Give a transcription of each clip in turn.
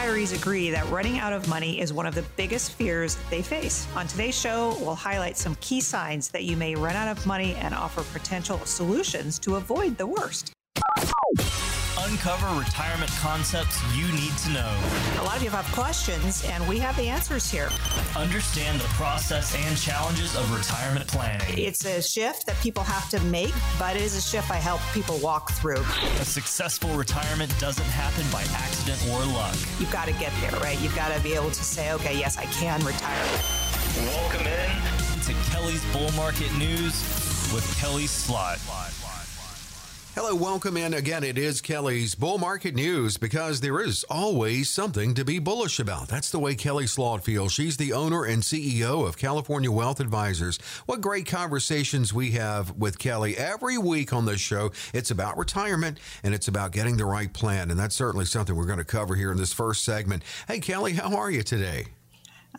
retirees agree that running out of money is one of the biggest fears they face. On today's show, we'll highlight some key signs that you may run out of money and offer potential solutions to avoid the worst. Uncover retirement concepts you need to know. A lot of you have questions, and we have the answers here. Understand the process and challenges of retirement planning. It's a shift that people have to make, but it is a shift I help people walk through. A successful retirement doesn't happen by accident or luck. You've got to get there, right? You've got to be able to say, okay, yes, I can retire. Welcome in to Kelly's Bull Market News with Kelly Slot. Hello, welcome in again. It is Kelly's Bull Market News because there is always something to be bullish about. That's the way Kelly Slot feels. She's the owner and CEO of California Wealth Advisors. What great conversations we have with Kelly every week on this show. It's about retirement and it's about getting the right plan. And that's certainly something we're going to cover here in this first segment. Hey, Kelly, how are you today?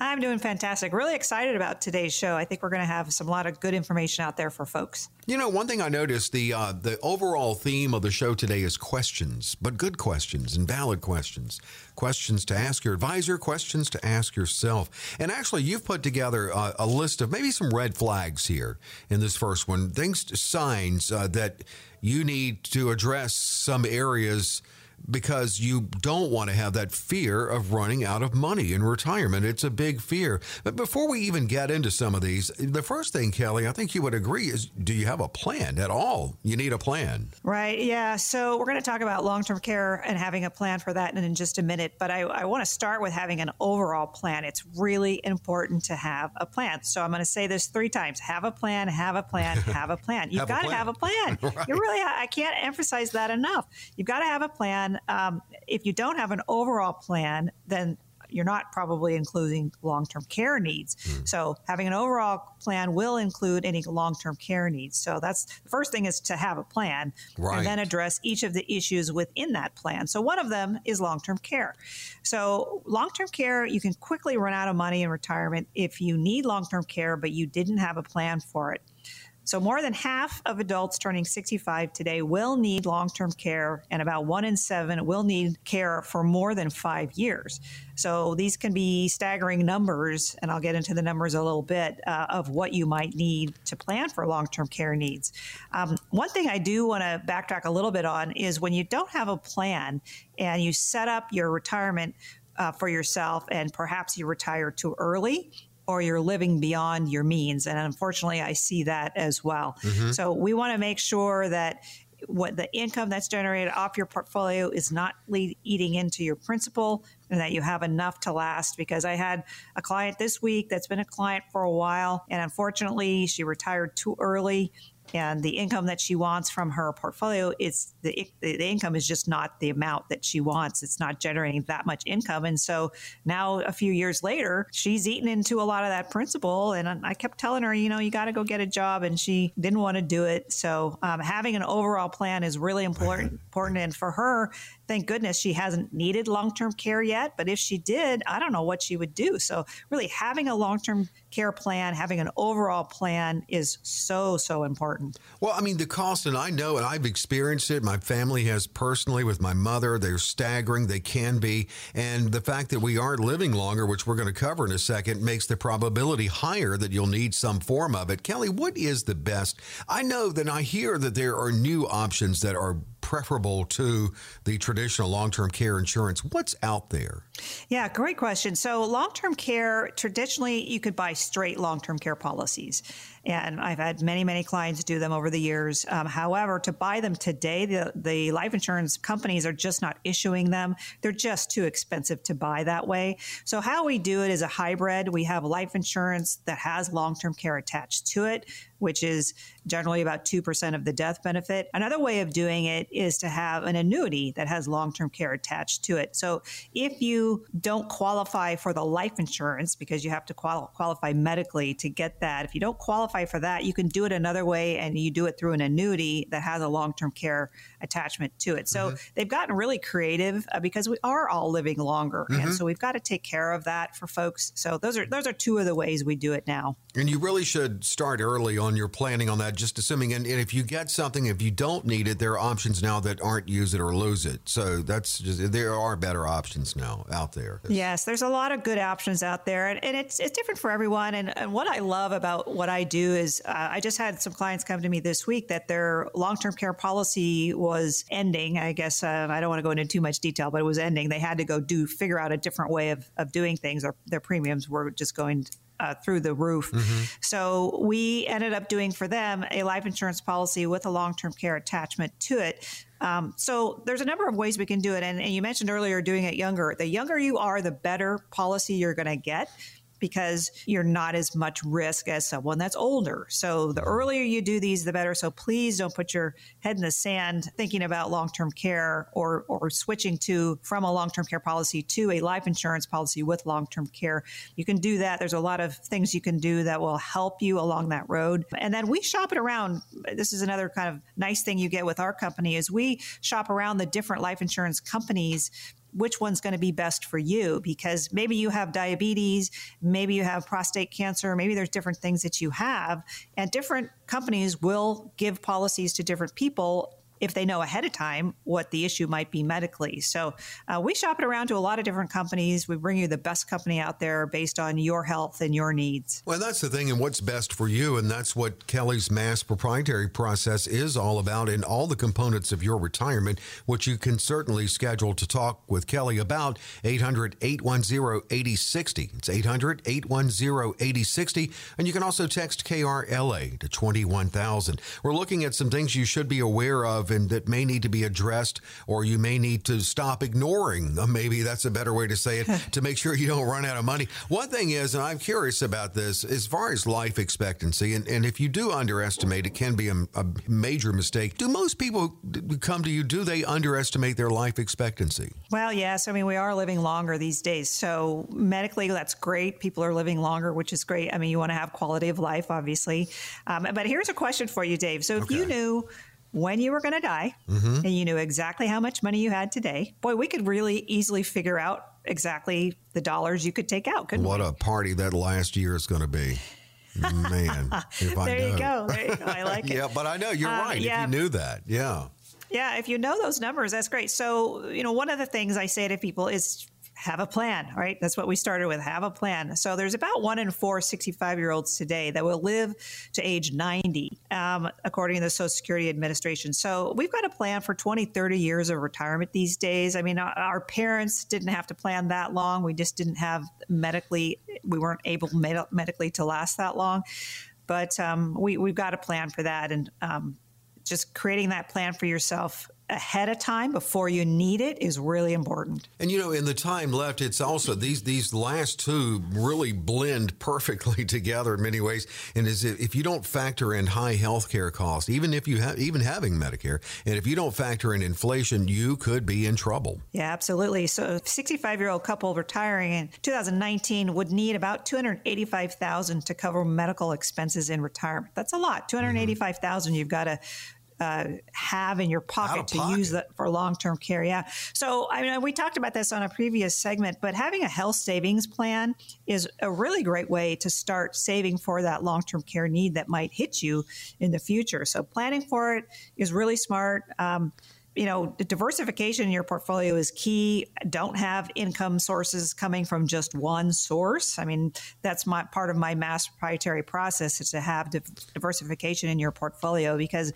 I'm doing fantastic. Really excited about today's show. I think we're going to have some lot of good information out there for folks. You know, one thing I noticed the uh, the overall theme of the show today is questions, but good questions and valid questions. Questions to ask your advisor, questions to ask yourself. And actually, you've put together a, a list of maybe some red flags here in this first one. Things, signs uh, that you need to address some areas because you don't want to have that fear of running out of money in retirement. It's a big fear. But before we even get into some of these, the first thing, Kelly, I think you would agree is do you have a plan at all? You need a plan. Right. Yeah. So we're going to talk about long term care and having a plan for that in just a minute. But I, I want to start with having an overall plan. It's really important to have a plan. So I'm going to say this three times have a plan, have a plan, have a plan. You've got to have a plan. right. You really, I can't emphasize that enough. You've got to have a plan um, if you don't have an overall plan, then you're not probably including long term care needs. Mm. So, having an overall plan will include any long term care needs. So, that's the first thing is to have a plan right. and then address each of the issues within that plan. So, one of them is long term care. So, long term care, you can quickly run out of money in retirement if you need long term care, but you didn't have a plan for it. So, more than half of adults turning 65 today will need long term care, and about one in seven will need care for more than five years. So, these can be staggering numbers, and I'll get into the numbers a little bit uh, of what you might need to plan for long term care needs. Um, one thing I do want to backtrack a little bit on is when you don't have a plan and you set up your retirement uh, for yourself and perhaps you retire too early or you're living beyond your means. And unfortunately, I see that as well. Mm-hmm. So we want to make sure that what the income that's generated off your portfolio is not le- eating into your principal and that you have enough to last because I had a client this week that's been a client for a while and unfortunately she retired too early and the income that she wants from her portfolio is the, the income is just not the amount that she wants. It's not generating that much income. And so now a few years later, she's eaten into a lot of that principal. And I kept telling her, you know, you got to go get a job. And she didn't want to do it. So um, having an overall plan is really important. important. And for her, thank goodness she hasn't needed long term care yet. But if she did, I don't know what she would do. So, really, having a long term care plan, having an overall plan is so, so important. Well, I mean, the cost, and I know, and I've experienced it, my family has personally with my mother, they're staggering, they can be. And the fact that we aren't living longer, which we're going to cover in a second, makes the probability higher that you'll need some form of it. Kelly, what is the best? I know that I hear that there are new options that are preferable to the traditional long term care insurance? What's out there? Yeah, great question. So, long term care, traditionally, you could buy straight long term care policies. And I've had many, many clients do them over the years. Um, however, to buy them today, the, the life insurance companies are just not issuing them. They're just too expensive to buy that way. So, how we do it is a hybrid. We have life insurance that has long term care attached to it which is generally about 2% of the death benefit. Another way of doing it is to have an annuity that has long term care attached to it. So if you don't qualify for the life insurance because you have to qual- qualify medically to get that, if you don't qualify qualify for that, you can do it another way and you do it through an annuity that has a long term care attachment to it. So mm-hmm. they've gotten really creative uh, because we are all living longer. Mm-hmm. And so we've got to take care of that for folks. So those are those are two of the ways we do it now. And you really should start early on your planning on that, just assuming and, and if you get something, if you don't need it, there are options now that aren't use it or lose it. So that's just there are better options now out there. Yes, there's a lot of good options out there, and, and it's it's different for everyone. And, and what I love about what I do is uh, I just had some clients come to me this week that their long term care policy was ending. I guess uh, I don't want to go into too much detail, but it was ending. They had to go do figure out a different way of, of doing things. Their, their premiums were just going uh, through the roof. Mm-hmm. So we ended up doing for them a life insurance policy with a long term care attachment to it. Um, so there's a number of ways we can do it. And, and you mentioned earlier doing it younger. The younger you are, the better policy you're going to get because you're not as much risk as someone that's older. So the mm-hmm. earlier you do these, the better. So please don't put your head in the sand thinking about long-term care or or switching to from a long-term care policy to a life insurance policy with long-term care. You can do that. There's a lot of things you can do that will help you along that road. And then we shop it around. This is another kind of nice thing you get with our company is we shop around the different life insurance companies which one's going to be best for you because maybe you have diabetes, maybe you have prostate cancer, maybe there's different things that you have, and different companies will give policies to different people if they know ahead of time what the issue might be medically. So uh, we shop it around to a lot of different companies. We bring you the best company out there based on your health and your needs. Well, that's the thing, and what's best for you. And that's what Kelly's mass proprietary process is all about in all the components of your retirement, which you can certainly schedule to talk with Kelly about. 800 810 8060. It's 800 810 8060. And you can also text KRLA to 21000. We're looking at some things you should be aware of and that may need to be addressed, or you may need to stop ignoring. Maybe that's a better way to say it to make sure you don't run out of money. One thing is, and I'm curious about this, as far as life expectancy, and, and if you do underestimate, it can be a, a major mistake. Do most people come to you, do they underestimate their life expectancy? Well, yes. I mean, we are living longer these days. So medically, that's great. People are living longer, which is great. I mean, you want to have quality of life, obviously. Um, but here's a question for you, Dave. So if okay. you knew when you were going to die mm-hmm. and you knew exactly how much money you had today, boy, we could really easily figure out exactly the dollars you could take out. Couldn't what we? a party that last year is going to be. Man, if I there know. you go. There you go. I like it. yeah, but I know you're um, right. Yeah. If you knew that, yeah. Yeah, if you know those numbers, that's great. So, you know, one of the things I say to people is have a plan, right? That's what we started with. Have a plan. So there's about one in four 65 year olds today that will live to age 90, um, according to the Social Security Administration. So we've got a plan for 20, 30 years of retirement these days. I mean, our parents didn't have to plan that long. We just didn't have medically, we weren't able med- medically to last that long. But um, we, we've got a plan for that. And um, just creating that plan for yourself ahead of time before you need it is really important. And you know, in the time left, it's also these these last two really blend perfectly together in many ways. And is if you don't factor in high healthcare costs, even if you have even having Medicare, and if you don't factor in inflation, you could be in trouble. Yeah, absolutely. So, a 65 year old couple retiring in 2019 would need about 285,000 to cover medical expenses in retirement. That's a lot. Mm-hmm. 285,000. You've got to uh, have in your pocket to use that for long term care. Yeah. So, I mean, we talked about this on a previous segment, but having a health savings plan is a really great way to start saving for that long term care need that might hit you in the future. So, planning for it is really smart. Um, you know, diversification in your portfolio is key. Don't have income sources coming from just one source. I mean, that's my part of my mass proprietary process is to have diversification in your portfolio because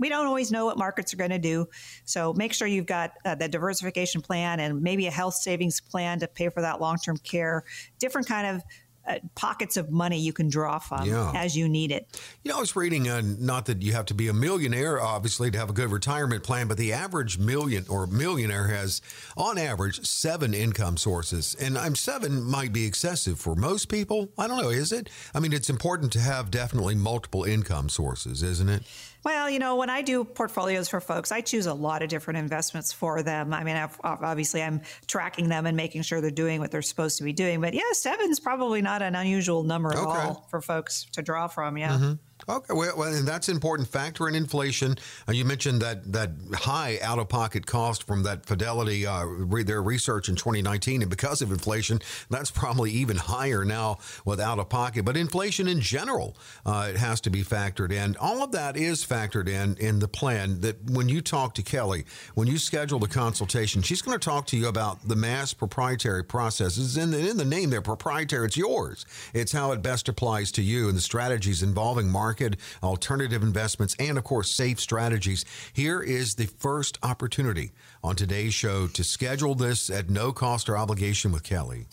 we don't always know what markets are going to do. So make sure you've got uh, the diversification plan and maybe a health savings plan to pay for that long term care. Different kind of uh, pockets of money you can draw from yeah. as you need it. You know, I was reading, uh, not that you have to be a millionaire, obviously, to have a good retirement plan, but the average million or millionaire has, on average, seven income sources. And I'm seven might be excessive for most people. I don't know, is it? I mean, it's important to have definitely multiple income sources, isn't it? Well, you know, when I do portfolios for folks, I choose a lot of different investments for them. I mean, I've, obviously, I'm tracking them and making sure they're doing what they're supposed to be doing. But yeah, seven's probably not not an unusual number at okay. all for folks to draw from. Yeah. Mm-hmm. Okay, well, and that's important factor in inflation. Uh, you mentioned that that high out of pocket cost from that Fidelity uh, re- their research in 2019, and because of inflation, that's probably even higher now with out of pocket. But inflation in general, uh, it has to be factored in. All of that is factored in in the plan. That when you talk to Kelly, when you schedule the consultation, she's going to talk to you about the mass proprietary processes. In the, in the name, they're proprietary. It's yours. It's how it best applies to you and the strategies involving market market, alternative investments, and of course, safe strategies. Here is the first opportunity on today's show to schedule this at no cost or obligation with Kelly.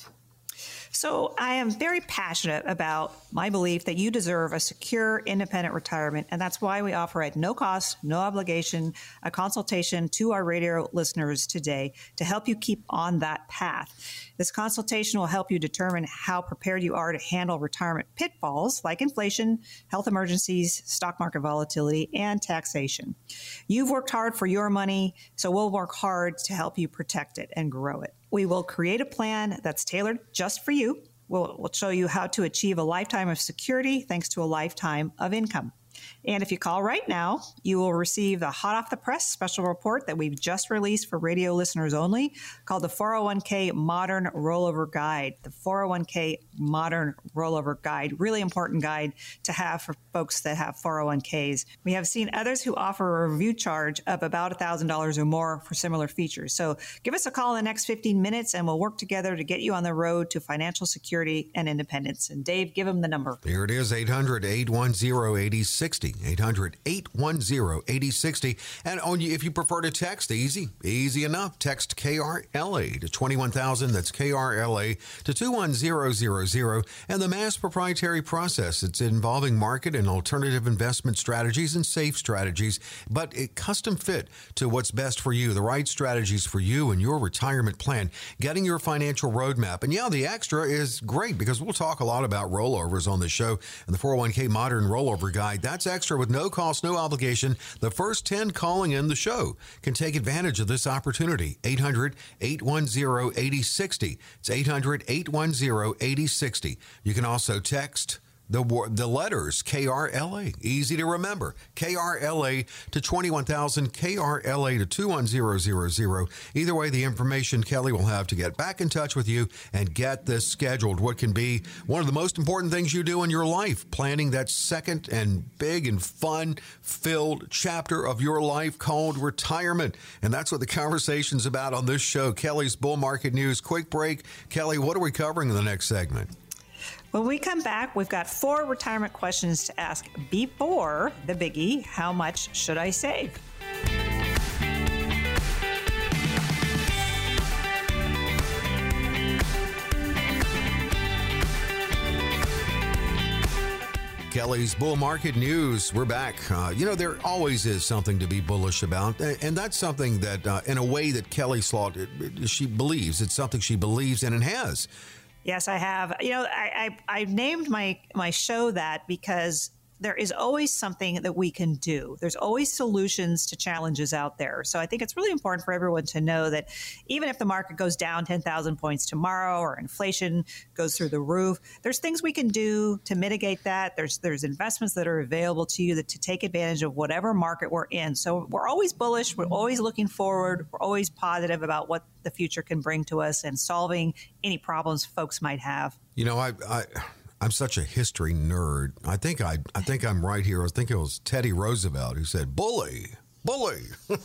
So I am very passionate about my belief that you deserve a secure, independent retirement. And that's why we offer at no cost, no obligation, a consultation to our radio listeners today to help you keep on that path. This consultation will help you determine how prepared you are to handle retirement pitfalls like inflation, health emergencies, stock market volatility, and taxation. You've worked hard for your money, so we'll work hard to help you protect it and grow it. We will create a plan that's tailored just for you. We'll, we'll show you how to achieve a lifetime of security thanks to a lifetime of income. And if you call right now, you will receive the hot off the press special report that we've just released for radio listeners only called the 401k Modern Rollover Guide. The 401k Modern Rollover Guide, really important guide to have for folks that have 401ks. We have seen others who offer a review charge of about $1,000 or more for similar features. So give us a call in the next 15 minutes and we'll work together to get you on the road to financial security and independence. And Dave, give them the number. Here it is 800 810 8060. 800 810 8060. And you, if you prefer to text, easy, easy enough. Text KRLA to 21000. That's KRLA to 21000. And the mass proprietary process. It's involving market and alternative investment strategies and safe strategies, but it custom fit to what's best for you, the right strategies for you and your retirement plan, getting your financial roadmap. And yeah, the extra is great because we'll talk a lot about rollovers on the show and the 401k modern rollover guide. That's extra with no cost, no obligation. The first 10 calling in the show can take advantage of this opportunity. 800 810 8060. It's 800 810 8060. You can also text the the letters KRLA, easy to remember. KRLA to 21,000, KRLA to 21000. Either way, the information Kelly will have to get back in touch with you and get this scheduled. What can be one of the most important things you do in your life, planning that second and big and fun filled chapter of your life called retirement. And that's what the conversation's about on this show. Kelly's Bull Market News. Quick break. Kelly, what are we covering in the next segment? When we come back, we've got four retirement questions to ask before the biggie how much should I save? Kelly's Bull Market News. We're back. Uh, you know, there always is something to be bullish about, and that's something that, uh, in a way, that Kelly Slaught she believes. It's something she believes in and has Yes, I have. You know, I, I, I named my my show that because there is always something that we can do. There's always solutions to challenges out there. So I think it's really important for everyone to know that even if the market goes down 10,000 points tomorrow or inflation goes through the roof, there's things we can do to mitigate that. There's there's investments that are available to you that to take advantage of whatever market we're in. So we're always bullish, we're always looking forward, we're always positive about what the future can bring to us and solving any problems folks might have. You know, I, I I'm such a history nerd. I think I I think I'm right here. I think it was Teddy Roosevelt who said bully, bully.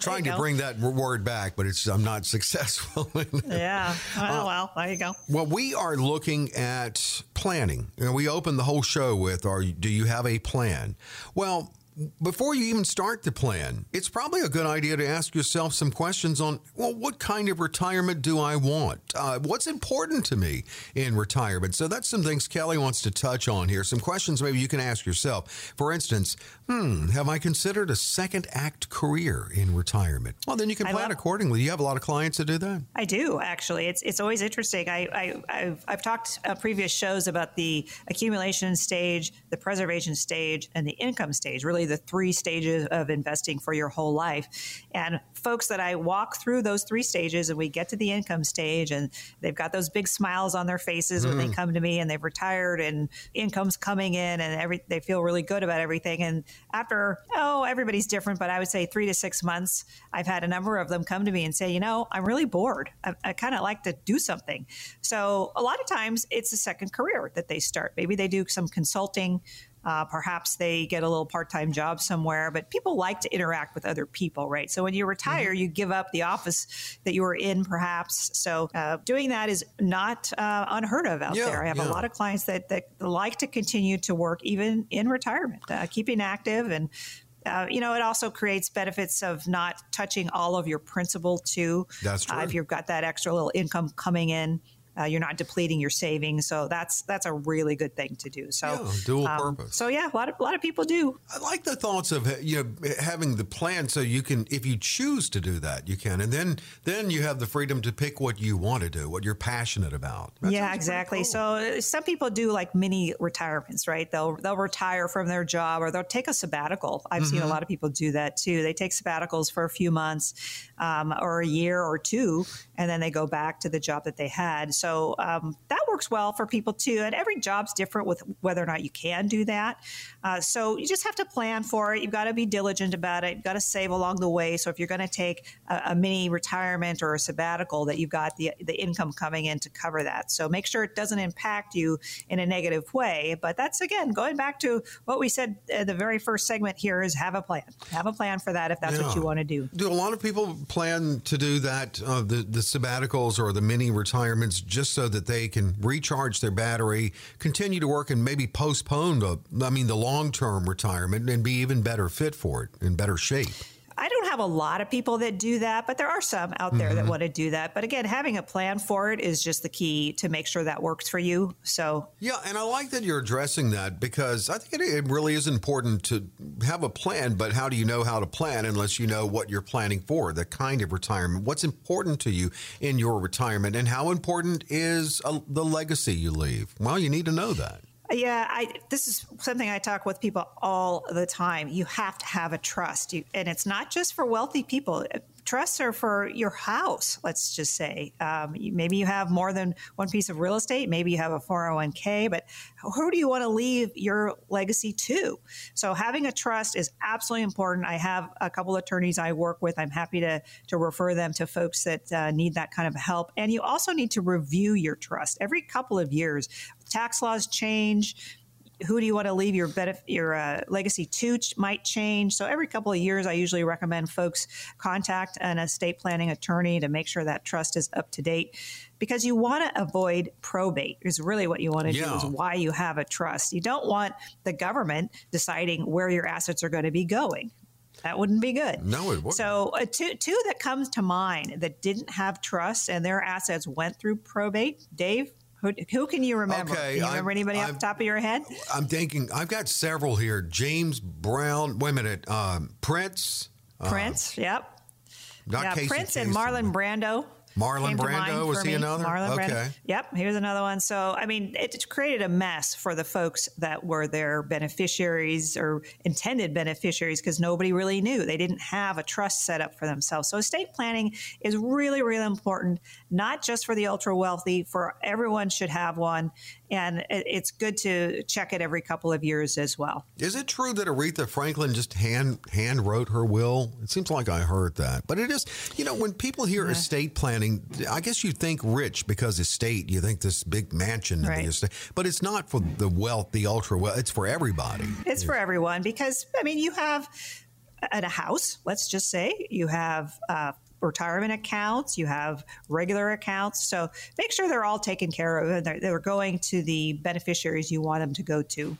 trying to bring that word back, but it's I'm not successful. yeah. Well, uh, well, there you go. Well, we are looking at planning. You know, we opened the whole show with, "Are do you have a plan?" Well, before you even start the plan, it's probably a good idea to ask yourself some questions on, well, what kind of retirement do I want? Uh, what's important to me in retirement? So that's some things Kelly wants to touch on here. Some questions maybe you can ask yourself. For instance, hmm, have I considered a second act career in retirement? Well, then you can plan love- accordingly. You have a lot of clients that do that. I do actually. It's it's always interesting. I, I have I've talked uh, previous shows about the accumulation stage, the preservation stage, and the income stage. Really the three stages of investing for your whole life. And folks that I walk through those three stages and we get to the income stage and they've got those big smiles on their faces mm. when they mm. come to me and they've retired and income's coming in and every they feel really good about everything. And after, oh, everybody's different, but I would say three to six months, I've had a number of them come to me and say, you know, I'm really bored. I, I kind of like to do something. So a lot of times it's a second career that they start. Maybe they do some consulting uh, perhaps they get a little part time job somewhere, but people like to interact with other people, right? So when you retire, mm-hmm. you give up the office that you were in, perhaps. So uh, doing that is not uh, unheard of out yeah, there. I have yeah. a lot of clients that, that like to continue to work even in retirement, uh, keeping active and uh, you know, it also creates benefits of not touching all of your principal too. That's true. Uh, if you've got that extra little income coming in, uh, you're not depleting your savings, so that's that's a really good thing to do. So yeah, dual um, purpose. So yeah, a lot of a lot of people do. I like the thoughts of you know having the plan, so you can, if you choose to do that, you can, and then then you have the freedom to pick what you want to do, what you're passionate about. That yeah, exactly. Cool. So uh, some people do like mini retirements, right? They'll they'll retire from their job or they'll take a sabbatical. I've mm-hmm. seen a mm-hmm. lot of people do that too. They take sabbaticals for a few months um, or a year or two, and then they go back to the job that they had. So um, that works well for people too. And every job's different with whether or not you can do that. Uh, so you just have to plan for it. You've got to be diligent about it. You've got to save along the way. So if you're going to take a, a, mini retirement or a sabbatical, that you've got the the income coming in to cover that. So make sure it doesn't impact you in a negative way. But that's again going back to what we said at the very first segment here is have a plan. Have a plan for that if that's yeah. what you want to do. Do a lot of people plan to do that? Uh, the the sabbaticals or the mini retirements just so that they can recharge their battery, continue to work, and maybe postpone the, I mean, the long term retirement and be even better fit for it, in better shape. I don't have a lot of people that do that, but there are some out there mm-hmm. that want to do that. But again, having a plan for it is just the key to make sure that works for you. So, yeah, and I like that you're addressing that because I think it, it really is important to have a plan, but how do you know how to plan unless you know what you're planning for, the kind of retirement? What's important to you in your retirement, and how important is a, uh, the legacy you leave? Well, you need to know that. Yeah, I, this is something I talk with people all the time. You have to have a trust, you, and it's not just for wealthy people are for your house, let's just say. Um, maybe you have more than one piece of real estate. Maybe you have a 401k, but who do you want to leave your legacy to? So having a trust is absolutely important. I have a couple attorneys I work with. I'm happy to, to refer them to folks that uh, need that kind of help. And you also need to review your trust every couple of years. Tax laws change who do you want to leave your benefit, your uh, legacy to might change. So every couple of years, I usually recommend folks contact an estate planning attorney to make sure that trust is up to date. Because you want to avoid probate is really what you want to yeah. do is why you have a trust. You don't want the government deciding where your assets are going to be going. That wouldn't be good. No, it wouldn't. So, uh, two, two that comes to mind that didn't have trust and their assets went through probate. Dave, who, who can you remember? Okay, can you remember I'm, anybody I'm, off the top of your head? I'm thinking, I've got several here. James Brown, wait a minute, um, Prince. Prince, uh, yep. Not yeah, Casey Prince Kasem. and Marlon Brando. Marlon Brando was he me. another? Marlon okay. Brando. Yep, was another one. So I mean, it created a mess for the folks that were their beneficiaries or intended beneficiaries because nobody really knew. They didn't have a trust set up for themselves. So estate planning is really, really important, not just for the ultra wealthy. For everyone should have one, and it's good to check it every couple of years as well. Is it true that Aretha Franklin just hand hand wrote her will? It seems like I heard that, but it is. You know, when people hear yeah. estate planning, I guess you think rich because estate. You think this big mansion, right. estate, but it's not for the wealth, the ultra wealth. It's for everybody. It's for everyone because I mean, you have at a house. Let's just say you have. Uh, retirement accounts, you have regular accounts. So make sure they're all taken care of and they're, they're going to the beneficiaries you want them to go to.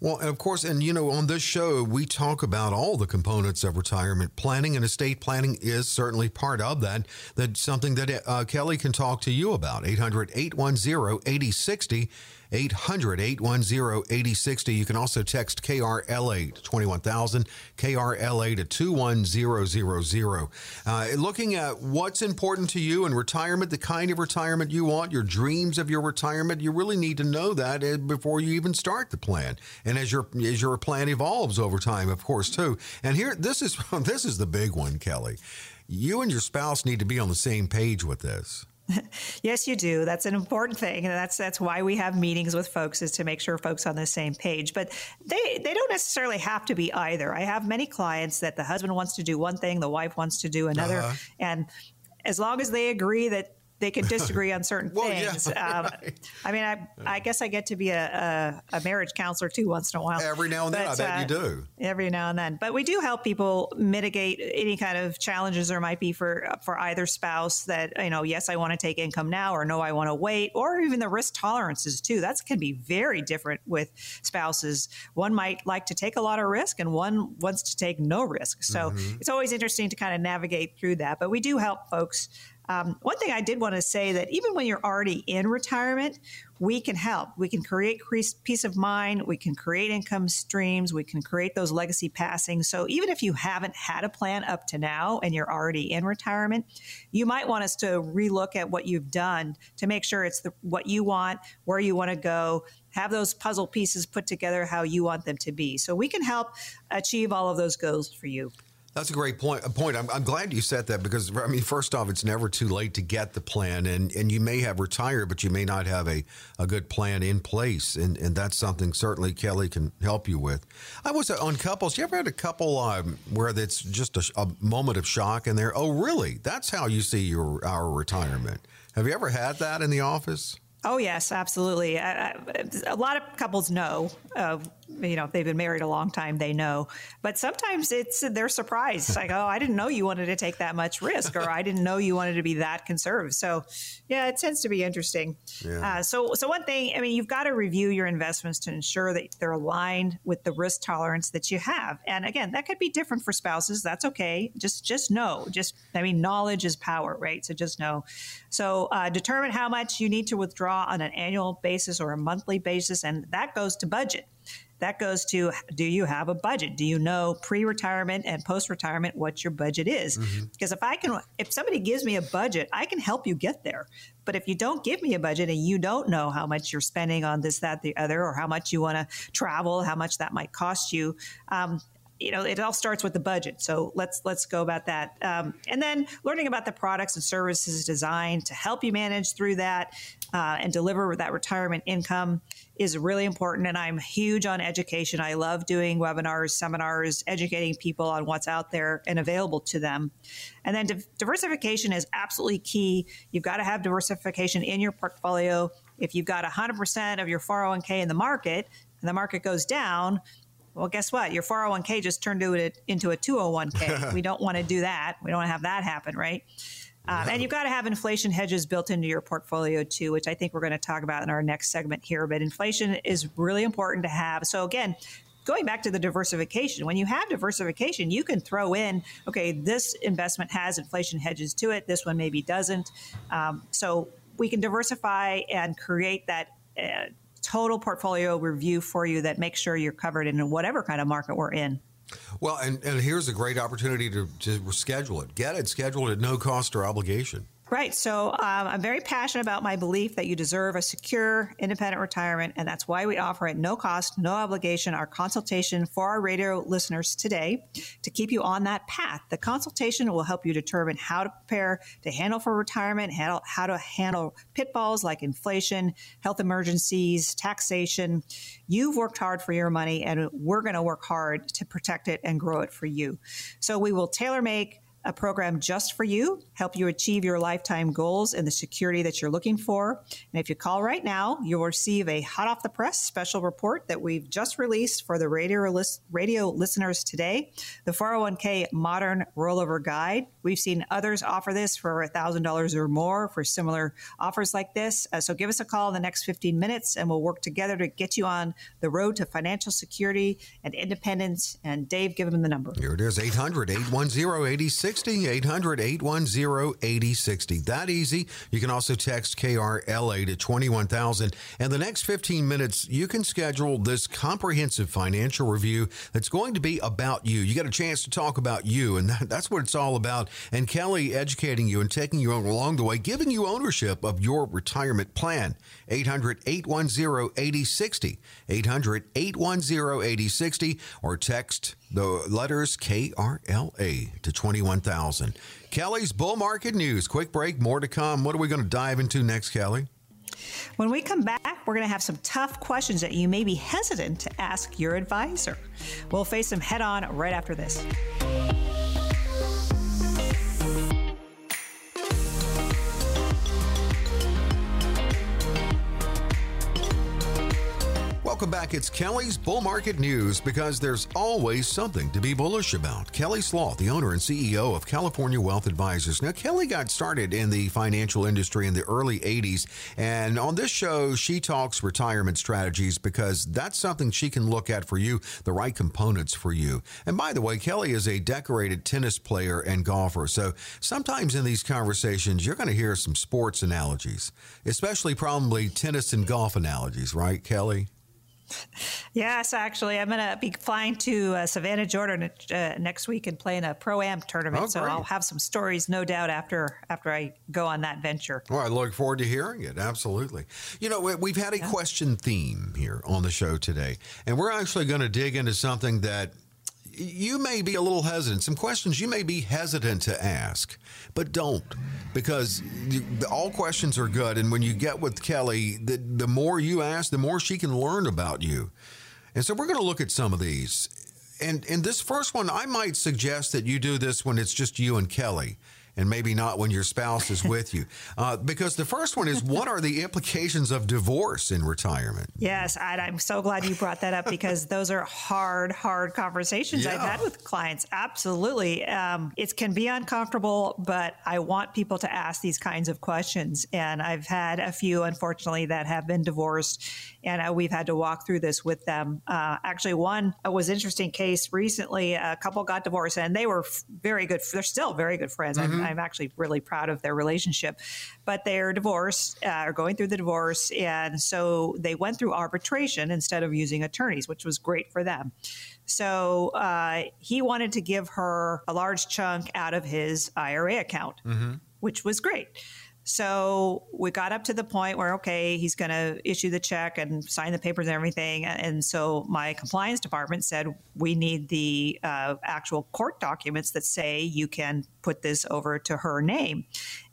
Well, of course, and you know, on this show, we talk about all the components of retirement planning, and estate planning is certainly part of that. That's something that uh, Kelly can talk to you about. 800 810 8060. 800 810 8060. You can also text KRLA to 21000, KRLA to 21000. Uh, looking at what's important to you in retirement, the kind of retirement you want, your dreams of your retirement, you really need to know that uh, before you even start the plan. and as your as your plan evolves over time, of course, too. And here, this is this is the big one, Kelly. You and your spouse need to be on the same page with this. yes, you do. That's an important thing, and that's that's why we have meetings with folks is to make sure folks on the same page. But they they don't necessarily have to be either. I have many clients that the husband wants to do one thing, the wife wants to do another, uh-huh. and as long as they agree that they can disagree on certain well, things. Yeah, um. I mean, I, I, guess I get to be a, a, a, marriage counselor too once in a while. Every now and then, but, I bet uh, you do. Every now and then, but we do help people mitigate any kind of challenges there might be for for either spouse. That you know, yes, I want to take income now, or no, I want to wait, or even the risk tolerances too. That can be very different with spouses. One might like to take a lot of risk, and one wants to take no risk. So mm-hmm. it's always interesting to kind of navigate through that. But we do help folks um, one thing I did want to say that even when you're already in retirement, we can help. We can create peace of mind. We can create income streams. We can create those legacy passings. So even if you haven't had a plan up to now and you're already in retirement, you might want us to relook at what you've done to make sure it's the, what you want, where you want to go, have those puzzle pieces put together how you want them to be. So we can help achieve all of those goals for you. That's a great point. Point. I'm, I'm, glad you said that because I mean, first off, it's never too late to get the plan, and and you may have retired, but you may not have a, a good plan in place, and and that's something certainly Kelly can help you with. I was on couples. You ever had a couple um, where it's just a, a moment of shock, and they're oh really? That's how you see your our retirement. Have you ever had that in the office? Oh yes, absolutely. A lot of couples know. Uh, you know, if they've been married a long time, they know. But sometimes it's they're surprised. like, oh, I didn't know you wanted to take that much risk, or I didn't know you wanted to be that conservative. So, yeah, it tends to be interesting. Yeah. Uh, so, so one thing, I mean, you've got to review your investments to ensure that they're aligned with the risk tolerance that you have. And again, that could be different for spouses. That's okay. Just, just know. Just, I mean, knowledge is power, right? So just know. So, uh, determine how much you need to withdraw on an annual basis or a monthly basis, and that goes to budget that goes to do you have a budget? Do you know pre retirement and post retirement what your budget is? Mm-hmm. Because if I can, if somebody gives me a budget, I can help you get there. But if you don't give me a budget and you don't know how much you're spending on this, that, the other, or how much you want to travel, how much that might cost you, um, you know, it all starts with the budget. So let's let's go about that, um, and then learning about the products and services designed to help you manage through that uh, and deliver that retirement income is really important. And I'm huge on education. I love doing webinars, seminars, educating people on what's out there and available to them. And then di- diversification is absolutely key. You've got to have diversification in your portfolio. If you've got 100% of your 401k in the market and the market goes down, well, guess what? Your 401k just turned into a 201k. we don't want to do that. We don't want to have that happen, right? Um, and you've got to have inflation hedges built into your portfolio too, which I think we're going to talk about in our next segment here. But inflation is really important to have. So again, going back to the diversification, when you have diversification, you can throw in, okay, this investment has inflation hedges to it, this one maybe doesn't. Um, so we can diversify and create that. Uh, total portfolio review for you that makes sure you're covered in whatever kind of market we're in. Well, and, and here's a great opportunity to, to schedule it. Get it scheduled at no cost or obligation. Right. So um, I'm very passionate about my belief that you deserve a secure, independent retirement. And that's why we offer at no cost, no obligation our consultation for our radio listeners today to keep you on that path. The consultation will help you determine how to prepare to handle for retirement, handle, how to handle pitfalls like inflation, health emergencies, taxation. You've worked hard for your money, and we're going to work hard to protect it and grow it for you. So we will tailor make a program just for you, help you achieve your lifetime goals and the security that you're looking for. And if you call right now, you'll receive a hot off the press special report that we've just released for the radio, radio listeners today the 401k Modern Rollover Guide. We've seen others offer this for $1,000 or more for similar offers like this. Uh, so give us a call in the next 15 minutes and we'll work together to get you on the road to financial security and independence. And Dave, give them the number. Here it is 800 810 86 8060, 800 810 8060. That easy. You can also text KRLA to 21000. And the next 15 minutes, you can schedule this comprehensive financial review that's going to be about you. You got a chance to talk about you, and that's what it's all about. And Kelly educating you and taking you along the way, giving you ownership of your retirement plan. 800 810 8060. 800 810 8060 or text the letters KRLA to 21000. Kelly's Bull Market News. Quick break, more to come. What are we going to dive into next, Kelly? When we come back, we're going to have some tough questions that you may be hesitant to ask your advisor. We'll face them head on right after this. Welcome back. It's Kelly's Bull Market News because there's always something to be bullish about. Kelly Sloth, the owner and CEO of California Wealth Advisors. Now, Kelly got started in the financial industry in the early 80s, and on this show, she talks retirement strategies because that's something she can look at for you, the right components for you. And by the way, Kelly is a decorated tennis player and golfer, so sometimes in these conversations, you're going to hear some sports analogies, especially probably tennis and golf analogies, right, Kelly? Yes, actually, I'm going to be flying to uh, Savannah, Georgia uh, next week and playing a pro am tournament. Oh, so. I'll have some stories, no doubt, after after I go on that venture. Well, I look forward to hearing it. Absolutely. You know, we- we've had a question theme here on the show today, and we're actually going to dig into something that you may be a little hesitant. Some questions you may be hesitant to ask, but don't because you, all questions are good. And when you get with Kelly, the, the more you ask, the more she can learn about you. And so we're going to look at some of these. And and this first one, I might suggest that you do this when it's just you and Kelly, and maybe not when your spouse is with you, uh, because the first one is what are the implications of divorce in retirement? Yes, and I'm so glad you brought that up because those are hard, hard conversations I've had with clients. Absolutely. Um, it can be uncomfortable, but I want people to ask these kinds of questions. And I've had a few, unfortunately, that have been divorced, and uh, we've had to walk through this with them. Uh, actually, one uh, was interesting case recently. A couple got divorced, and they were f- very good. They're still very good friends. I'm, I'm actually really proud of their relationship, but they're divorced, uh, are going through the divorce, and so they went through arbitration instead of using attorneys, which was great for them. So uh, he wanted to give her a large chunk out of his IRA account, which was great. So we got up to the point where, okay, he's going to issue the check and sign the papers and everything. And so my compliance department said, we need the uh, actual court documents that say you can put this over to her name.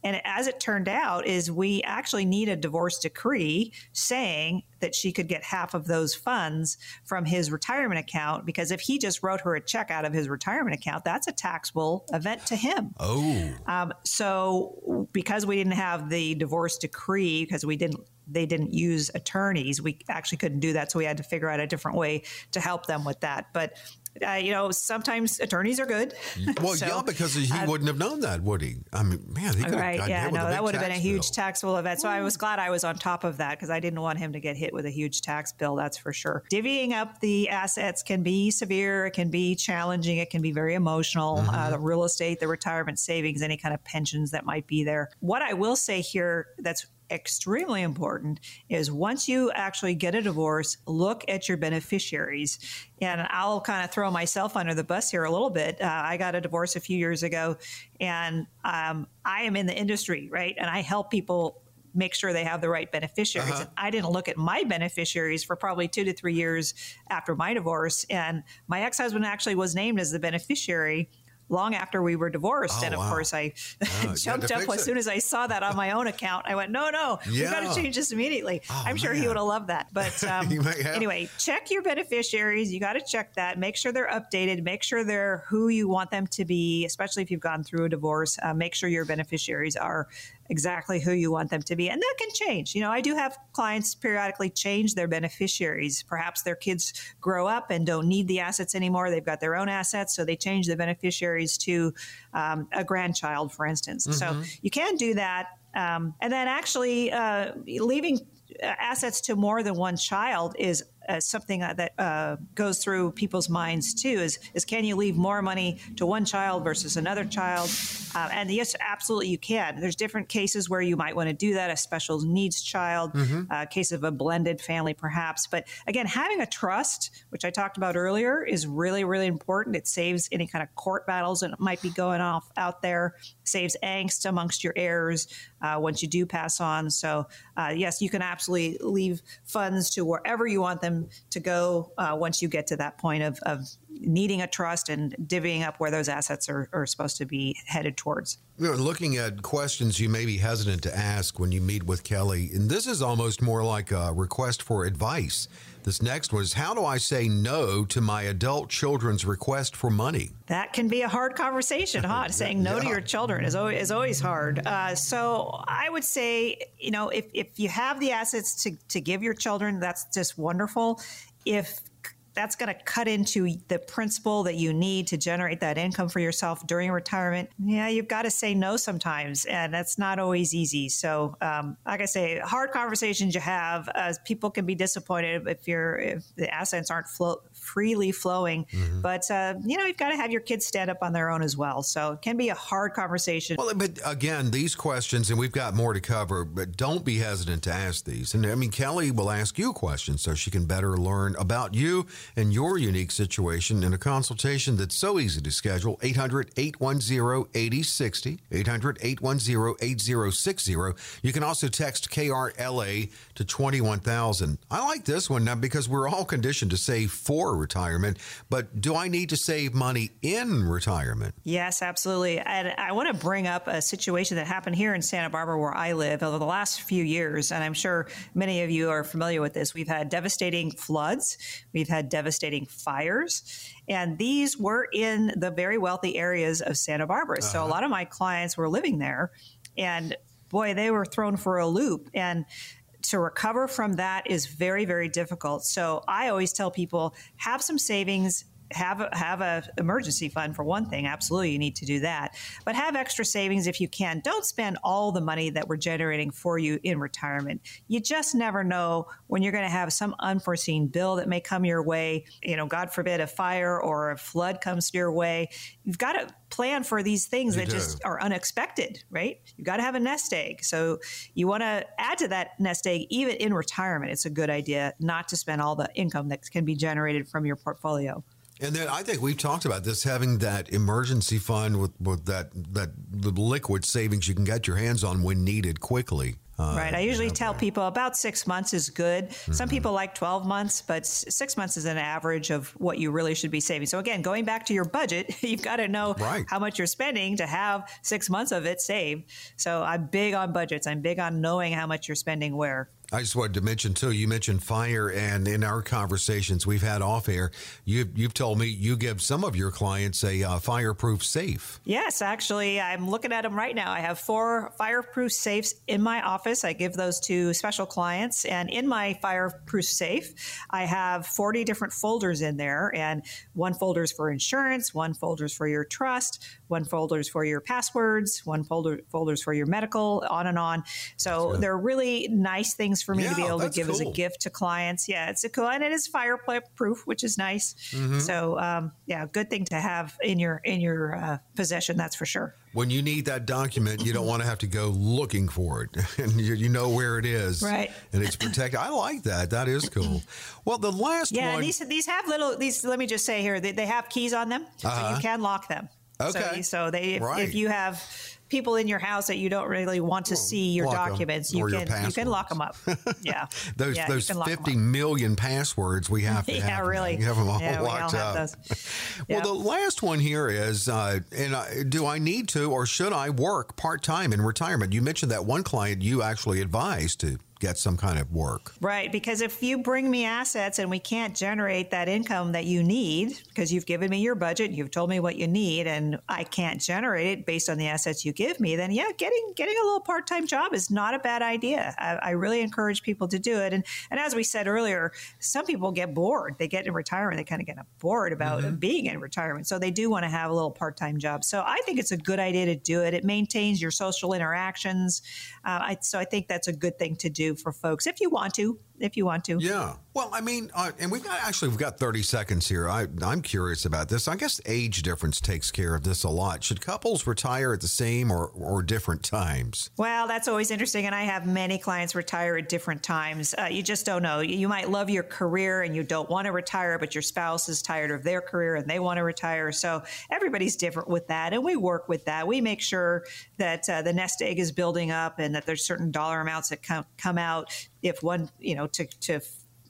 And as it turned out, is we actually need a divorce decree saying that she could get half of those funds from his retirement account because if he just wrote her a check out of his retirement account, that's a taxable event to him. Oh, Um, so because we didn't have the divorce decree, because we didn't they didn't use attorneys, we actually couldn't do that. So we had to figure out a different way to help them with that. But uh, you know, sometimes attorneys are good. well, So, yeah, because he uh, wouldn't have known that, would he? I mean, man, he could have Right. gotten Yeah. No, that would have been a tax huge bill. taxable event. So I was glad I was on top of that because I didn't want him to get hit with a huge tax bill. That's for sure. Divvying up the assets can be severe. It can be challenging. It can be very emotional. Mm-hmm. Uh, the real estate, the retirement savings, any kind of pensions that might be there. What I will say here that's extremely important is once you actually get a divorce, look at your beneficiaries. And I'll kind of throw myself under the bus here a little bit. Uh, I got a divorce a few years ago, and um, I am in the industry, right? And I help people make sure they have the right beneficiaries. And I didn't look at my beneficiaries for probably two to three years after my divorce. And my ex husband actually was named as the beneficiary. Long after we were divorced, Oh, and of wow. course I had jumped up as it. soon as I saw that on my own account. I went, "No, no, we've got to change this immediately." Oh, I'm sure he would have loved that. But um, He may have. anyway, check your beneficiaries. You got to check that. Make sure they're updated. Make sure they're who you want them to be, especially if you've gone through a divorce. Uh, make sure your beneficiaries are exactly who you want them to be. And that can change. You know, I do have clients periodically change their beneficiaries. Perhaps their kids grow up and don't need the assets anymore. They've got their own assets, so they change the beneficiaries to um, a grandchild, for instance. So you can do that. Um, and then actually uh, leaving uh, assets to more than one child is uh, something uh, that uh, goes through people's minds too is, is can you leave more money to one child versus another child? Uh, and yes, absolutely you can. There's different cases where you might want to do that, a special needs child, mm-hmm. a case of a blended family perhaps. But again, having a trust, which I talked about earlier, is really, really important. It saves any kind of court battles that might be going off out there, saves angst amongst your heirs uh, once you do pass on. So, uh, yes, you can absolutely leave funds to wherever you want them to go uh, once you get to that point of, of needing a trust and divvying up where those assets are, are supposed to be headed towards. You know, looking at questions you may be hesitant to ask when you meet with Kelly, and this is almost more like a request for advice. This next was How do I say no to my adult children's request for money? That can be a hard conversation, huh? Saying no yeah. to your children is always, is always hard. Uh, so I would say, you know, if, if you have the assets to, to give your children, that's just wonderful. If that's going to cut into the principal that you need to generate that income for yourself during retirement. Yeah, you've got to say no sometimes, and that's not always easy. So, um, like I say, hard conversations you have. As people can be disappointed if your if the assets aren't flow, freely flowing. Mm-hmm. But uh, you know, you've got to have your kids stand up on their own as well. So it can be a hard conversation. Well, but again, these questions, and we've got more to cover. But don't be hesitant to ask these. And I mean, Kelly will ask you questions so she can better learn about you and your unique situation in a consultation that's so easy to schedule 800 810 8060. 800 810 8060. You can also text KRLA to 21000. I like this one now because we're all conditioned to save for retirement, but do I need to save money in retirement? Yes, absolutely. And I want to bring up a situation that happened here in Santa Barbara where I live over the last few years. And I'm sure many of you are familiar with this. We've had devastating floods, we've had devastating fires. And these were in the very wealthy areas of Santa Barbara. Uh-huh. So a uh-huh. lot of my clients were living there. And boy, they were thrown for a loop. And to recover from that is very, very difficult. So I always tell people have some savings have a, have a emergency fund for one thing. Absolutely, you need to do that. But have extra savings if you can. Don't spend all the money that we're generating for you in retirement. You just never know when you're going to have some unforeseen bill that may come your way. You know, God forbid a fire or a flood comes your way. You've got to plan for these things you that do. just are unexpected, right? You've got to have a nest egg. So you want to add to that nest egg even in retirement. It's a good idea not to spend all the income that can be generated from your portfolio. And then I think we've talked about this having that emergency fund with, with that that the liquid savings you can get your hands on when needed quickly. Uh, right. I usually tell people about six months is good. Mm-hmm. Some people like 12 months, but six months is an average of what you really should be saving. So, again, going back to your budget, you've got to know right. how much you're spending to have six months of it saved. So, I'm big on budgets. I'm big on knowing how much you're spending where. I just wanted to mention too. You mentioned fire, and in our conversations we've had off air, you've you've told me you give some of your clients a uh, fireproof safe. Yes, actually, I'm looking at them right now. I have four fireproof safes in my office. I give those to special clients, and in my fireproof safe, I have 40 different folders in there, and one folder is for insurance, one folder is for your trust, one folder is for your passwords, one folder folders for your medical, on and on. So they're really nice things things for me yeah, to be able to give cool. as a gift to clients. Yeah, it's a cool and it is fireproof, which is nice. Mm-hmm. So um, yeah, good thing to have in your in your uh, possession. That's for sure. When you need that document, you don't want to have to go looking for it, and you, you know where it is, right? And it's protected. I like that. That is cool. Well, the last yeah, one, these these have little these. Let me just say here, they, they have keys on them, uh-huh. so you uh-huh. can lock them. Okay. So, so they if, right. if you have people in your house that you don't really want to well, see your documents, you can you can lock them up. Yeah, those yeah, those fifty million passwords we have to yeah, have. really. You have them all yeah, locked all up. well, the last one here is, uh, and uh, do I need to or should I work part time in retirement? You mentioned that one client you actually advised to get some kind of work. Right. Because if you bring me assets and we can't generate that income that you need, because you've given me your budget, you've told me what you need, and I can't generate it based on the assets you give me, then yeah, getting getting a little part time job is not a bad idea. I, I, really encourage people to do it. And and as we said earlier, some people get bored. They get in retirement, they kind of get bored about mm-hmm. being in retirement. So they do want to have a little part time job. So I think it's a good idea to do it. It maintains your social interactions. Uh, I, so I think that's a good thing to do for folks if you want to. If you want to. Yeah. Well, I mean, uh, and we've got actually we've got 30 seconds here. I, I'm curious about this. I guess age difference takes care of this a lot. Should couples retire at the same or, or different times? Well, that's always interesting. And I have many clients retire at different times. Uh, you just don't know. You might love your career and you don't want to retire, but your spouse is tired of their career and they want to retire. So everybody's different with that. And we work with that. We make sure that uh, the nest egg is building up and that there's certain dollar amounts that come, come out if one, you know, to, to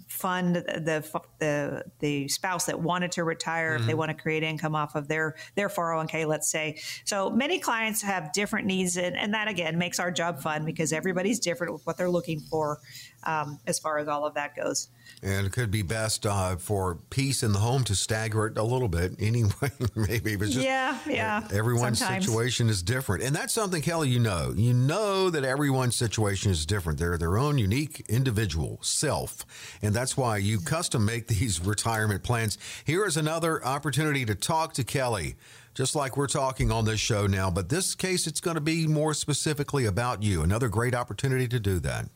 fund the the the spouse that wanted to retire mm-hmm. if they mm-hmm. want to create income off of their their 401k let's say so many clients have different needs and, and that again makes our job fun because everybody's different with what they're looking for um, as far as all of that goes and it could be best uh, for peace in the home to stagger it a little bit anyway. Maybe it's just yeah, yeah. Everyone's Sometimes. situation is different, and that's something Kelly. You know, you know that everyone's situation is different. They're their own unique individual self, and that's why you custom make these retirement plans. Here is another opportunity to talk to Kelly just like we're talking on this show now. But this case, it's going to be more specifically about you. Another great opportunity to do that.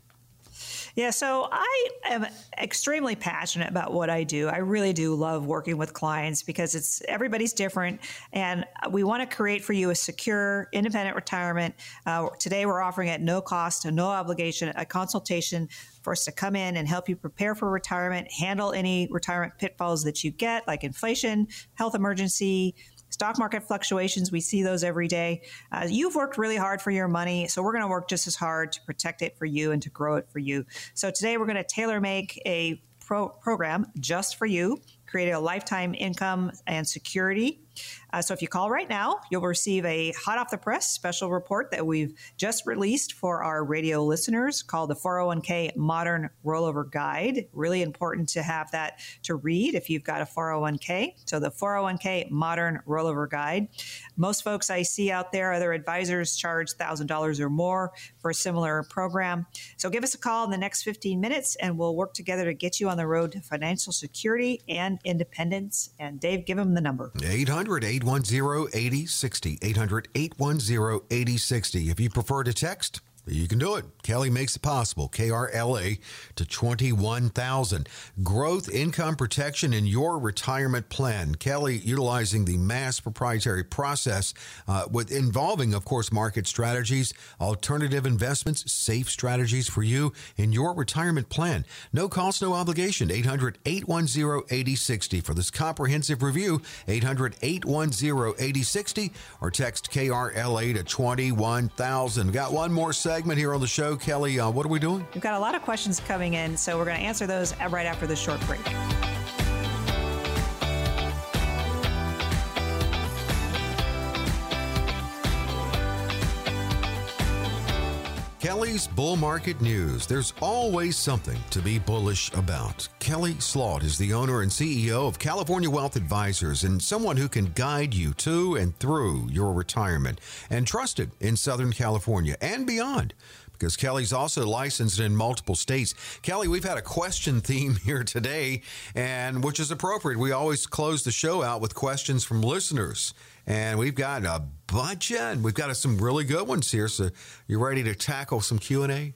Yeah, so I am extremely passionate about what I do. I really do love working with clients because it's everybody's different, and we want to create for you a secure, independent retirement. Uh, today, we're offering at no cost, no obligation, a consultation for us to come in and help you prepare for retirement, handle any retirement pitfalls that you get, like inflation, health emergency, stock market fluctuations, we see those every day. Uh, you've worked really hard for your money, so we're going to work just as hard to protect it for you and to grow it for you. So today we're going to tailor make a pro- program just for you, create a lifetime income and security uh, so if you call right now, you'll receive a hot off the press special report that we've just released for our radio listeners called the 401k Modern Rollover Guide. Really important to have that to read if you've got a 401k. So the 401k Modern Rollover Guide. Most folks I see out there, other advisors charge $1,000 or more for a similar program. So give us a call in the next 15 minutes and we'll work together to get you on the road to financial security and independence. And Dave, give them the number 800 810 8060. 800 810 8060. If you prefer to text, you can do it. Kelly makes it possible. KRLA to 21,000. Growth income protection in your retirement plan. Kelly utilizing the mass proprietary process uh, with involving, of course, market strategies, alternative investments, safe strategies for you in your retirement plan. No cost, no obligation. 800 810 8060 for this comprehensive review. 800 810 8060 or text KRLA to 21,000. Got one more segment segment here on the show. Kelly, uh, what are we doing? We've got a lot of questions coming in, so we're going to answer those right after this short break. Kelly's Bull Market News. There's always something to be bullish about. Kelly Slaught is the owner and CEO of California Wealth Advisors and someone who can guide you to and through your retirement and trusted in Southern California and beyond because Kelly's also licensed in multiple states. Kelly, we've had a question theme here today, and which is appropriate. We always close the show out with questions from listeners, and we've got a bunch, and we've got some really good ones here. So, you ready to tackle some Q and A?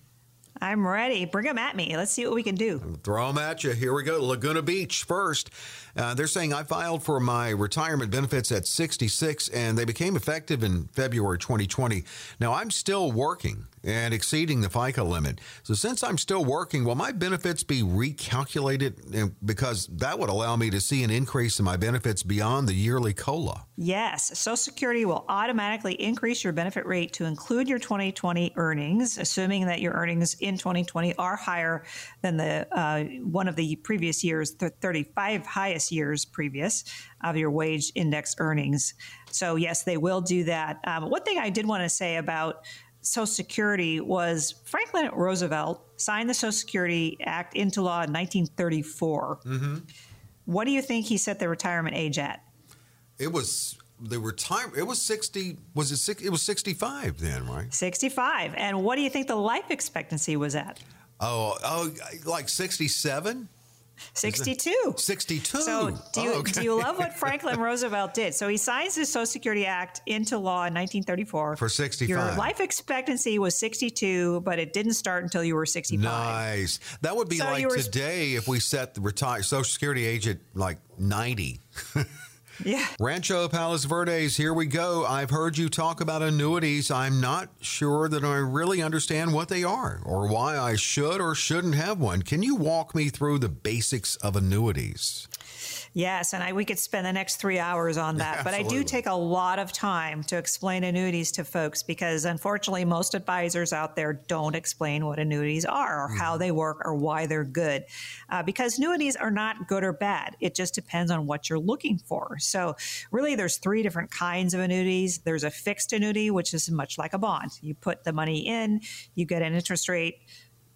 I'm ready. Bring them at me. Let's see what we can do. Throw them at you. Here we go. Laguna Beach first. Uh, they're saying I filed for my retirement benefits at 66 and they became effective in February 2020. Now I'm still working and exceeding the FICA limit. So since I'm still working, will my benefits be recalculated? Because that would allow me to see an increase in my benefits beyond the yearly COLA. Yes. Social Security will automatically increase your benefit rate to include your 2020 earnings, assuming that your earnings in 2020 are higher than the uh, one of the previous years, the 35 highest years previous of your wage index earnings. So, yes, they will do that. Um, one thing I did want to say about Social Security was Franklin Roosevelt signed the Social Security Act into law in 1934. Mm-hmm. What do you think he set the retirement age at? It was the retire. It was sixty. Was it six? It was sixty-five then, right? Sixty-five. And what do you think the life expectancy was at? Oh, oh, like sixty-seven. 62. 62. So, do you, oh, okay. do you love what Franklin Roosevelt did? So, he signs the Social Security Act into law in 1934. For 65. Your life expectancy was 62, but it didn't start until you were 65. Nice. That would be So like were- today if we set the retire Social Security age at like 90. Yeah. Rancho Palos Verdes, here we go. I've heard you talk about annuities. I'm not sure that I really understand what they are or why I should or shouldn't have one. Can you walk me through the basics of annuities? Yes, and I, we could spend the next three hours on that. But I do take a lot of time to explain annuities to folks because unfortunately, most advisors out there don't explain what annuities are or how they work or why they're good. Uh, because annuities are not good or bad. It just depends on what you're looking for. So, really, there's three different kinds of annuities. There's a fixed annuity, which is much like a bond. You put the money in, you get an interest rate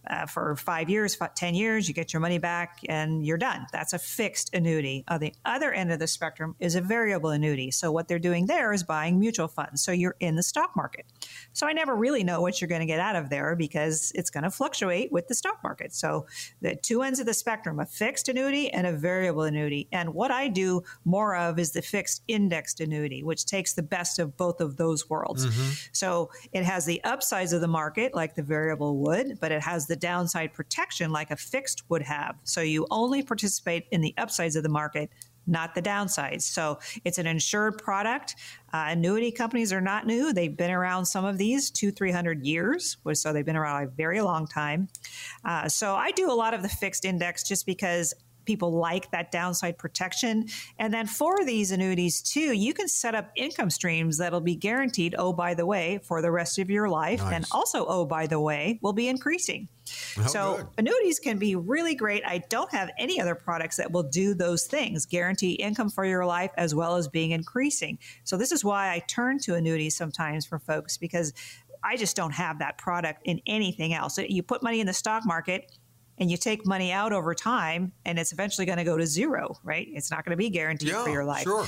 uh, for five years, fi- 10 years, you get your money back and you're done. That's a fixed annuity. On the other end of the spectrum is a variable annuity. So, what they're doing there is buying mutual funds. So, you're in the stock market. So, I never really know what you're going to get out of there because it's going to fluctuate with the stock market. So, the two ends of the spectrum a fixed annuity and a variable annuity. And what I do more of is the fixed indexed annuity, which takes the best of both of those worlds. So, it has the upsides of the market like the variable would, but it has the downside protection like a fixed would have. So you only participate in the upsides of the market, not the downsides. So it's an insured product. Uh, annuity companies are not new. They've been around some of these two, three hundred years. So they've been around a very long time. Uh, so I do a lot of the fixed index just because people like that downside protection. And then for these annuities too, you can set up income streams that'll be guaranteed, oh, by the way, for the rest of your life. And also, oh, by the way, will be increasing. Oh, so good. annuities can be really great. I don't have any other products that will do those things, guarantee income for your life as well as being increasing. So this is why I turn to annuities sometimes for folks because I just don't have that product in anything else. You put money in the stock market and you take money out over time and it's eventually going to go to zero, right? It's not going to be guaranteed Yeah, for your life. sure.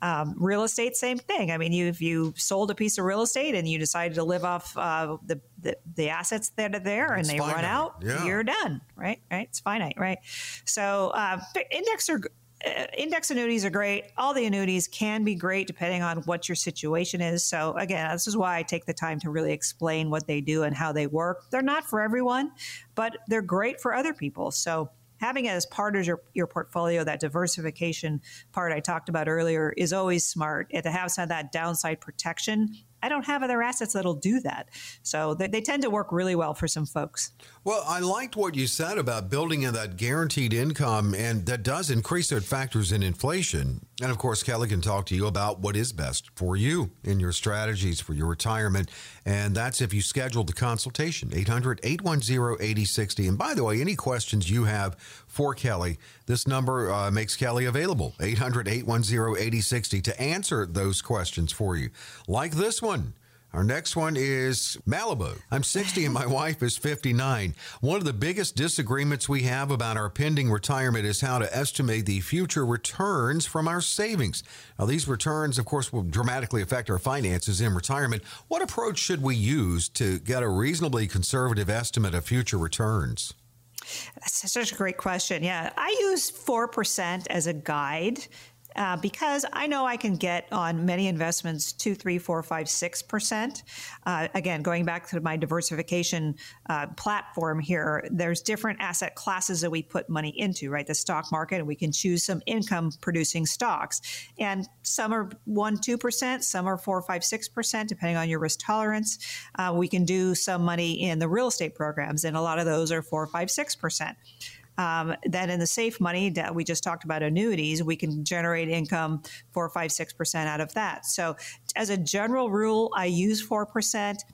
Um, real estate, same thing. I mean, you, if you sold a piece of real estate and you decided to live off uh, the, the the assets that are there and It's they run out, Yeah. you're done, right? Right? It's finite, right? So uh, index are. Uh, index annuities are great. All the annuities can be great depending on what your situation is. So, again, this is why I take the time to really explain what they do and how they work. They're not for everyone, but they're great for other people. So, having it as part of your, your portfolio, that diversification part I talked about earlier, is always smart. And to have some of that downside protection, I don't have other assets that'll do that. So they, they tend to work really well for some folks. Well, I liked what you said about building in that guaranteed income, and that does increase it factors in inflation. And of course, Kelly can talk to you about what is best for you in your strategies for your retirement. And that's if you schedule the consultation, 800 810 8060. And by the way, any questions you have for Kelly, this number uh, makes Kelly available, 800 810 8060, to answer those questions for you. Like this one. Our next one is Malibu. I'm 60 and my wife is 59. One of the biggest disagreements we have about our pending retirement is how to estimate the future returns from our savings. Now, these returns, of course, will dramatically affect our finances in retirement. What approach should we use to get a reasonably conservative estimate of future returns? That's such a great question. Yeah, I use 4% as a guide. Uh, because I know I can get on many investments two, three, four, five, six percent. Uh, again, going back to my diversification uh, platform here, there's different asset classes that we put money into, right? The stock market, and we can choose some income producing stocks, and some are one, two percent, some are four, five, six percent, depending on your risk tolerance. Uh, we can do some money in the real estate programs, and a lot of those are four, five, six percent. Um, then in the safe money that we just talked about annuities, we can generate income four, five, six percent out of that. So as a general rule, I use four percent.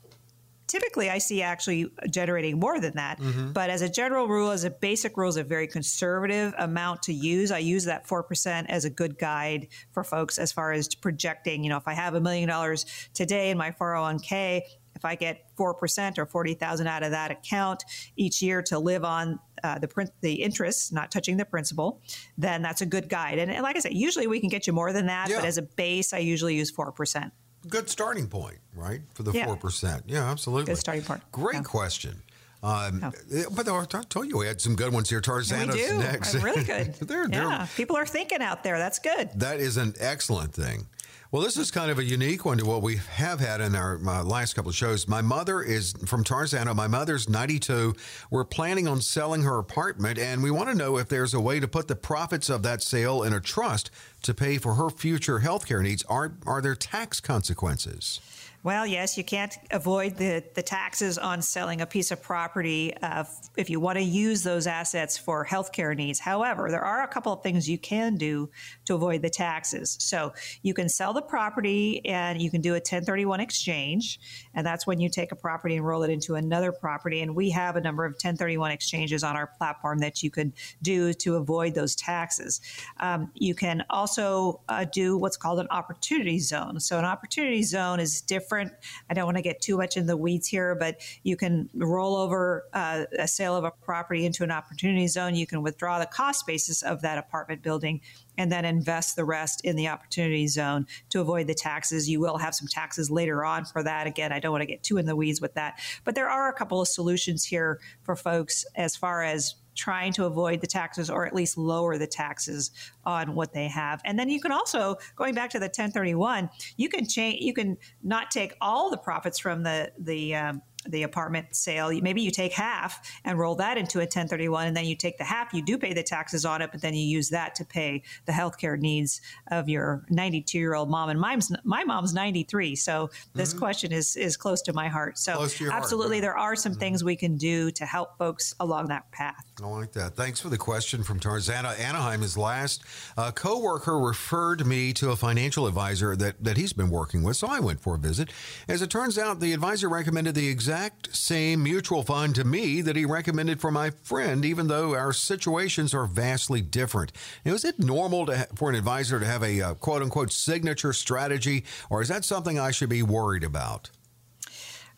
Typically, I see actually generating more than that. But as a general rule, as a basic rule, is a very conservative amount to use. I use that 4% as a good guide for folks as far as projecting. You know, if I have a million dollars today in my 401k, if I get 4% or 40,000 out of that account each year to live on uh, the print, the interest, not touching the principal, then that's a good guide. And, and like I said, usually we can get you more than that, Yeah. but as a base, I usually use 4%. Good starting point, right? For the Yeah. 4%. Yeah, absolutely. Good starting point. Great Yeah. question. Um, oh. But I told you we had some good ones here. Do. next. Really good. they're, they're, yeah, people are thinking out there. That's good. That is an excellent thing. Well, this is kind of a unique one to what we have had in our uh, last couple of shows. My mother is from Tarzana. My mother's 92. We're planning on selling her apartment, and we want to know if there's a way to put the profits of that sale in a trust to pay for her future health care needs. Are, are there tax consequences? Well, yes, you can't avoid the, the taxes on selling a piece of property uh, if you want to use those assets for healthcare needs. However, there are a couple of things you can do to avoid the taxes. So you can sell the property and you can do a 1031 exchange, and that's when you take a property and roll it into another property. And we have a number of 1031 exchanges on our platform that you could do to avoid those taxes. Um, you can also uh, do what's called an opportunity zone. So an opportunity zone is different different. I don't want to get too much in the weeds here, but you can roll over uh, a sale of a property into an opportunity zone. You can withdraw the cost basis of that apartment building and then invest the rest in the opportunity zone to avoid the taxes. You will have some taxes later on for that. Again, I don't want to get too in the weeds with that, but there are a couple of solutions here for folks as far as trying to avoid the taxes or at least lower the taxes on what they have. And then you can also, going back to the 1031, you can change, you can not take all the profits from the, the, um, the apartment sale. Maybe you take half and roll that into a 1031, and then you take the half, you do pay the taxes on it, but then you use that to pay the healthcare needs of your 92 year old mom. And my mom's 93, so this mm-hmm. question is is close to my heart. So absolutely, heart, there are some mm-hmm. things we can do to help folks along that path. I like that. Thanks for the question from Tarzana. Anaheim is last. A coworker referred me to a financial advisor that that he's been working with, so I went for a visit. As it turns out, the advisor recommended the exact exact same mutual fund to me that he recommended for my friend, even though our situations are vastly different. Now, is it normal to, for an advisor to have a uh, quote unquote signature strategy, or is that something I should be worried about?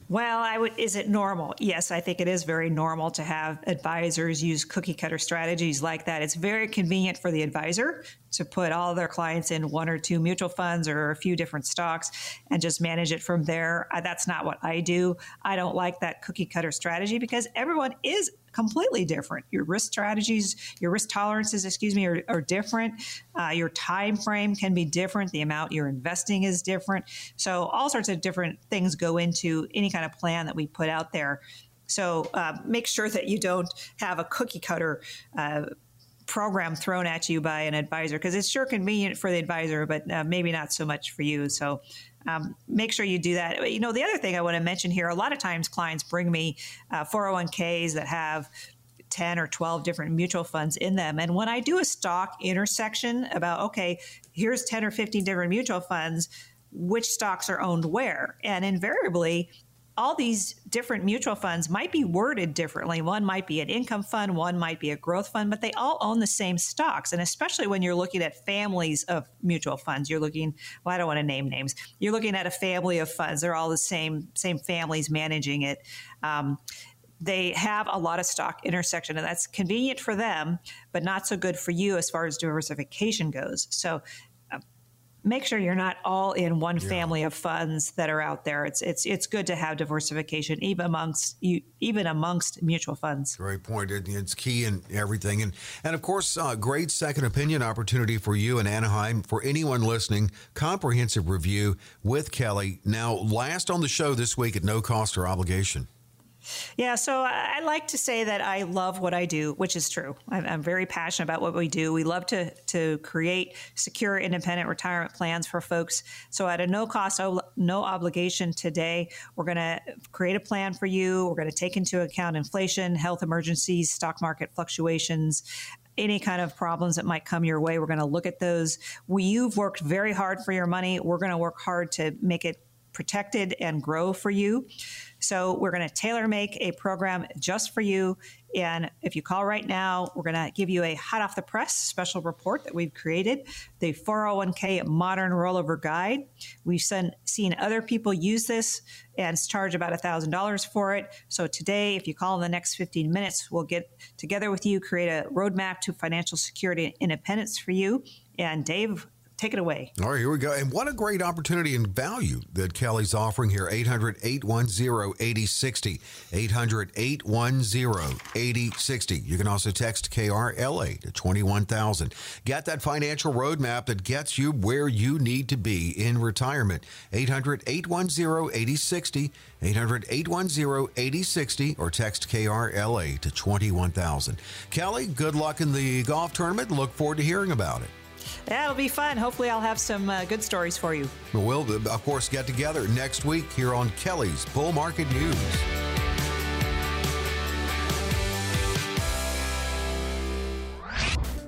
Well, I would. Is it normal? Yes, I think it is very normal to have advisors use cookie cutter strategies like that. It's very convenient for the advisor to put all their clients in one or two mutual funds or a few different stocks and just manage it from there. That's not what I do. I don't like that cookie cutter strategy because everyone is completely different. Your risk strategies, your risk tolerances, excuse me, are, are different. Uh, your time frame can be different. The amount you're investing is different. So all sorts of different things go into any kind of plan that we put out there. So uh, make sure that you don't have a cookie cutter uh, program thrown at you by an advisor because it's sure convenient for the advisor, but uh, maybe not so much for you. So um, make sure you do that. You know, the other thing I want to mention here a lot of times clients bring me uh, 401ks that have 10 or 12 different mutual funds in them. And when I do a stock intersection about, okay, here's 10 or 15 different mutual funds, which stocks are owned where? And invariably, all these different mutual funds might be worded differently. One might be an income fund, one might be a growth fund, but they all own the same stocks. And especially when you're looking at families of mutual funds, you're looking, well, I don't want to name names. You're looking at a family of funds. They're all the same, same families managing it. Um, they have a lot of stock intersection and that's convenient for them but not so good for you as far as diversification goes so make sure you're not all in one yeah. family of funds that are out there. It's it's it's good to have diversification even amongst you even amongst mutual funds. Great point. It's key in everything, and and of course, uh, great second opinion opportunity for you in Anaheim for anyone listening. Comprehensive review with Kelly. Now, last on the show this week at no cost or obligation. Yeah, so I like to say that I love what I do, which is true. I'm, very passionate about what we do. We love to to create secure, independent retirement plans for folks. So at a no cost, no obligation today, we're going to create a plan for you. We're going to take into account inflation, health emergencies, stock market fluctuations, any kind of problems that might come your way. We're going to look at those. We, you've worked very hard for your money. We're going to work hard to make it protected and grow for you. So we're going to tailor make a program just for you. And if you call right now, we're going to give you a hot off the press special report that we've created, the 401k modern rollover guide. We've seen, seen other people use this and charge about $1,000 for it. So today, if you call in the next 15 minutes, we'll get together with you, create a roadmap to financial security and independence for you. And Dave take it away. All right, here we go. And what a great opportunity and value that Kelly's offering here. 800 810 8060. 800 810 8060. You can also text KRLA to 21000. Get that financial roadmap that gets you where you need to be in retirement. 800 810 8060. 800 810 8060 or text KRLA to 21000. Kelly, good luck in the golf tournament. Look forward to hearing about it. Yeah, it'll be fun. Hopefully, I'll have some uh, good stories for you. We'll, of course, get together next week here on Kelly's Bull Market News.